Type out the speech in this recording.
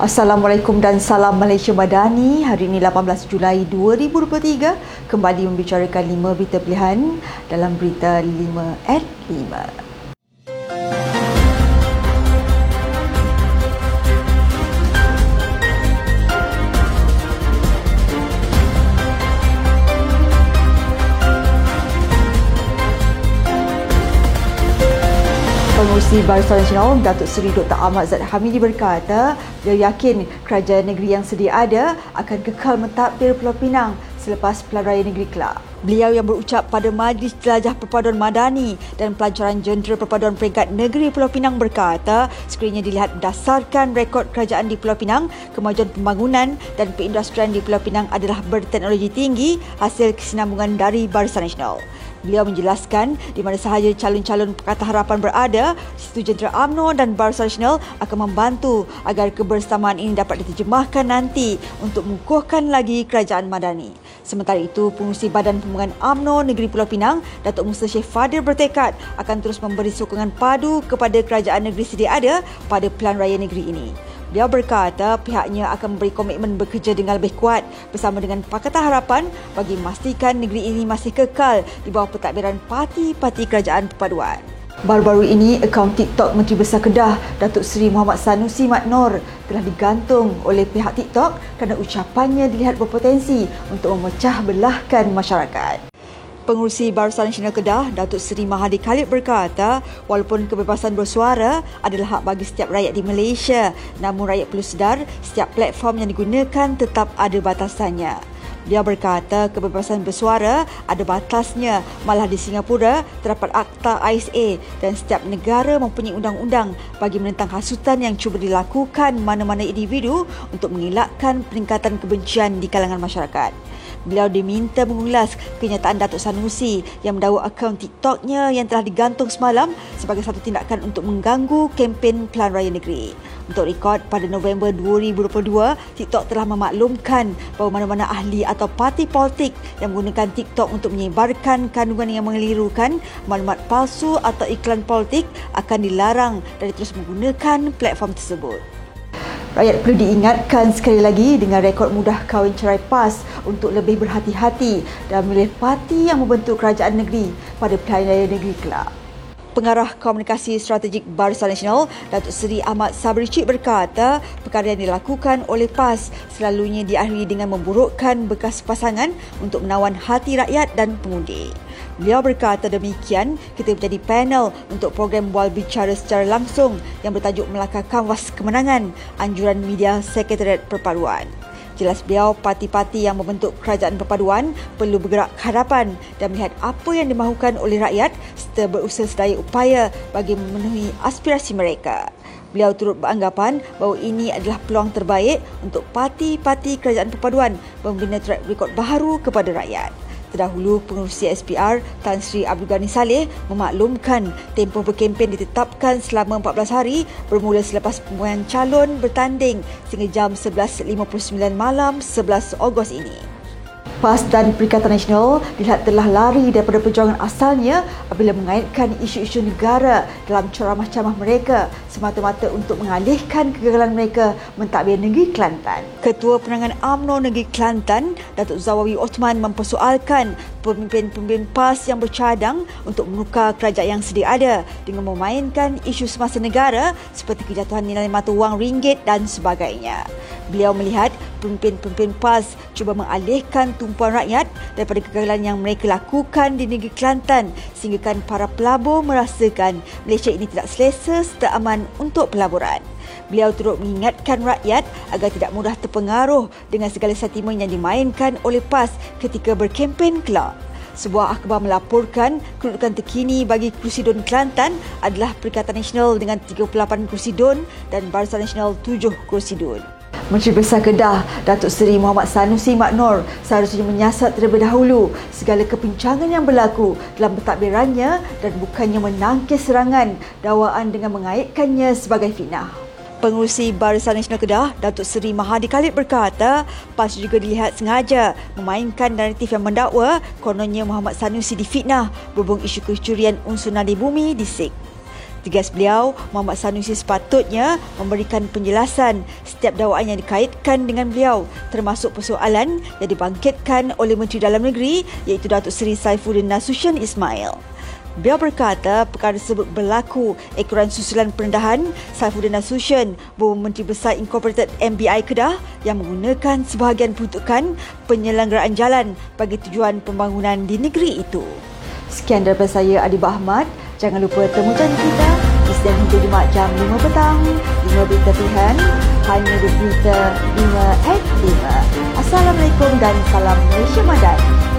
Assalamualaikum dan salam Malaysia Madani. Hari ini 18 Julai 2023 kembali membicarakan 5 berita pilihan dalam berita 5 at 5. Pengurusi Barisan Nasional Datuk Seri Dr. Ahmad Zat Hamidi berkata dia yakin kerajaan negeri yang sedia ada akan kekal mentadbir Pulau Pinang selepas Pelan Raya Negeri Kelab. Beliau yang berucap pada Majlis Jelajah Perpaduan Madani dan Pelancaran Jentera Perpaduan Peringkat Negeri Pulau Pinang berkata sekiranya dilihat berdasarkan rekod kerajaan di Pulau Pinang, kemajuan pembangunan dan perindustrian di Pulau Pinang adalah berteknologi tinggi hasil kesinambungan dari Barisan Nasional. Beliau menjelaskan di mana sahaja calon-calon Pakatan Harapan berada, situ jentera UMNO dan Barisan Nasional akan membantu agar kebersamaan ini dapat diterjemahkan nanti untuk mengukuhkan lagi kerajaan madani. Sementara itu, pengurusi Badan Pembangunan UMNO Negeri Pulau Pinang, Datuk Musa Syed Fadil bertekad akan terus memberi sokongan padu kepada kerajaan negeri sedia ada pada Pelan Raya Negeri ini. Dia berkata pihaknya akan memberi komitmen bekerja dengan lebih kuat bersama dengan Pakatan Harapan bagi memastikan negeri ini masih kekal di bawah pentadbiran parti-parti kerajaan perpaduan. Baru-baru ini, akaun TikTok Menteri Besar Kedah, Datuk Seri Muhammad Sanusi Mat Nor telah digantung oleh pihak TikTok kerana ucapannya dilihat berpotensi untuk memecah belahkan masyarakat. Pengurusi Barisan Nasional Kedah, Datuk Seri Mahadi Khalid berkata, walaupun kebebasan bersuara adalah hak bagi setiap rakyat di Malaysia, namun rakyat perlu sedar setiap platform yang digunakan tetap ada batasannya. Dia berkata kebebasan bersuara ada batasnya. Malah di Singapura terdapat Akta ISA dan setiap negara mempunyai undang-undang bagi menentang hasutan yang cuba dilakukan mana-mana individu untuk mengelakkan peningkatan kebencian di kalangan masyarakat. Beliau diminta mengulas kenyataan Datuk Sanusi yang mendakwa akaun TikToknya yang telah digantung semalam sebagai satu tindakan untuk mengganggu kempen Pelan Raya Negeri. Untuk rekod pada November 2022, TikTok telah memaklumkan bahawa mana-mana ahli atau parti politik yang menggunakan TikTok untuk menyebarkan kandungan yang mengelirukan, maklumat palsu atau iklan politik akan dilarang dari terus menggunakan platform tersebut. Rakyat perlu diingatkan sekali lagi dengan rekod mudah kahwin cerai PAS untuk lebih berhati-hati dan memilih parti yang membentuk kerajaan negeri pada pilihan raya negeri kelak. Pengarah Komunikasi Strategik Barisan Nasional, Datuk Seri Ahmad Sabri Cik berkata, perkara yang dilakukan oleh PAS selalunya diakhiri dengan memburukkan bekas pasangan untuk menawan hati rakyat dan pengundi. Beliau berkata demikian kita menjadi panel untuk program Bual Bicara secara langsung yang bertajuk Melakar Kanvas Kemenangan Anjuran Media Sekretariat Perpaduan. Jelas beliau parti-parti yang membentuk kerajaan perpaduan perlu bergerak ke hadapan dan melihat apa yang dimahukan oleh rakyat serta berusaha sedaya upaya bagi memenuhi aspirasi mereka. Beliau turut beranggapan bahawa ini adalah peluang terbaik untuk parti-parti kerajaan perpaduan membina track record baharu kepada rakyat. Terdahulu, pengurusi SPR Tan Sri Abdul Ghani Saleh memaklumkan tempoh berkempen ditetapkan selama 14 hari bermula selepas pemilihan calon bertanding sehingga jam 11.59 malam 11 Ogos ini. PAS dan Perikatan Nasional dilihat telah lari daripada perjuangan asalnya apabila mengaitkan isu-isu negara dalam ceramah-ceramah mereka semata-mata untuk mengalihkan kegagalan mereka mentadbir negeri Kelantan. Ketua Penangan AMNO Negeri Kelantan, Datuk Zawawi Osman mempersoalkan pemimpin-pemimpin PAS yang bercadang untuk menukar kerajaan yang sedia ada dengan memainkan isu semasa negara seperti kejatuhan nilai mata wang ringgit dan sebagainya. Beliau melihat pemimpin-pemimpin PAS cuba mengalihkan tumpuan rakyat daripada kegagalan yang mereka lakukan di negeri Kelantan sehinggakan para pelabur merasakan Malaysia ini tidak selesa serta aman untuk pelaburan. Beliau turut mengingatkan rakyat agar tidak mudah terpengaruh dengan segala sentimen yang dimainkan oleh PAS ketika berkempen kelak. Sebuah akhbar melaporkan kedudukan terkini bagi kursi DUN Kelantan adalah Perikatan Nasional dengan 38 kursi DUN dan Barisan Nasional 7 kursi DUN. Menteri Besar Kedah, Datuk Seri Muhammad Sanusi Mak Nor seharusnya menyiasat terlebih dahulu segala kepincangan yang berlaku dalam pentadbirannya dan bukannya menangkis serangan dakwaan dengan mengaitkannya sebagai fitnah. Pengurusi Barisan Nasional Kedah, Datuk Seri Mahadi Khalid berkata, PAS juga dilihat sengaja memainkan naratif yang mendakwa kononnya Muhammad Sanusi difitnah berhubung isu kecurian unsur nadi bumi di SIG. Tegas beliau, Muhammad Sanusi sepatutnya memberikan penjelasan setiap dakwaan yang dikaitkan dengan beliau termasuk persoalan yang dibangkitkan oleh Menteri Dalam Negeri iaitu Datuk Seri Saifuddin Nasution Ismail. Beliau berkata perkara tersebut berlaku ekoran susulan perendahan Saifuddin Nasution bahawa Menteri Besar Incorporated MBI Kedah yang menggunakan sebahagian peruntukan penyelenggaraan jalan bagi tujuan pembangunan di negeri itu. Sekian daripada saya Adibah Ahmad. Jangan lupa temu janji kita Isnin hingga Jumaat jam 5 petang. 5 berita pilihan Hanya di berita 5 at 5 Assalamualaikum dan salam Malaysia Madan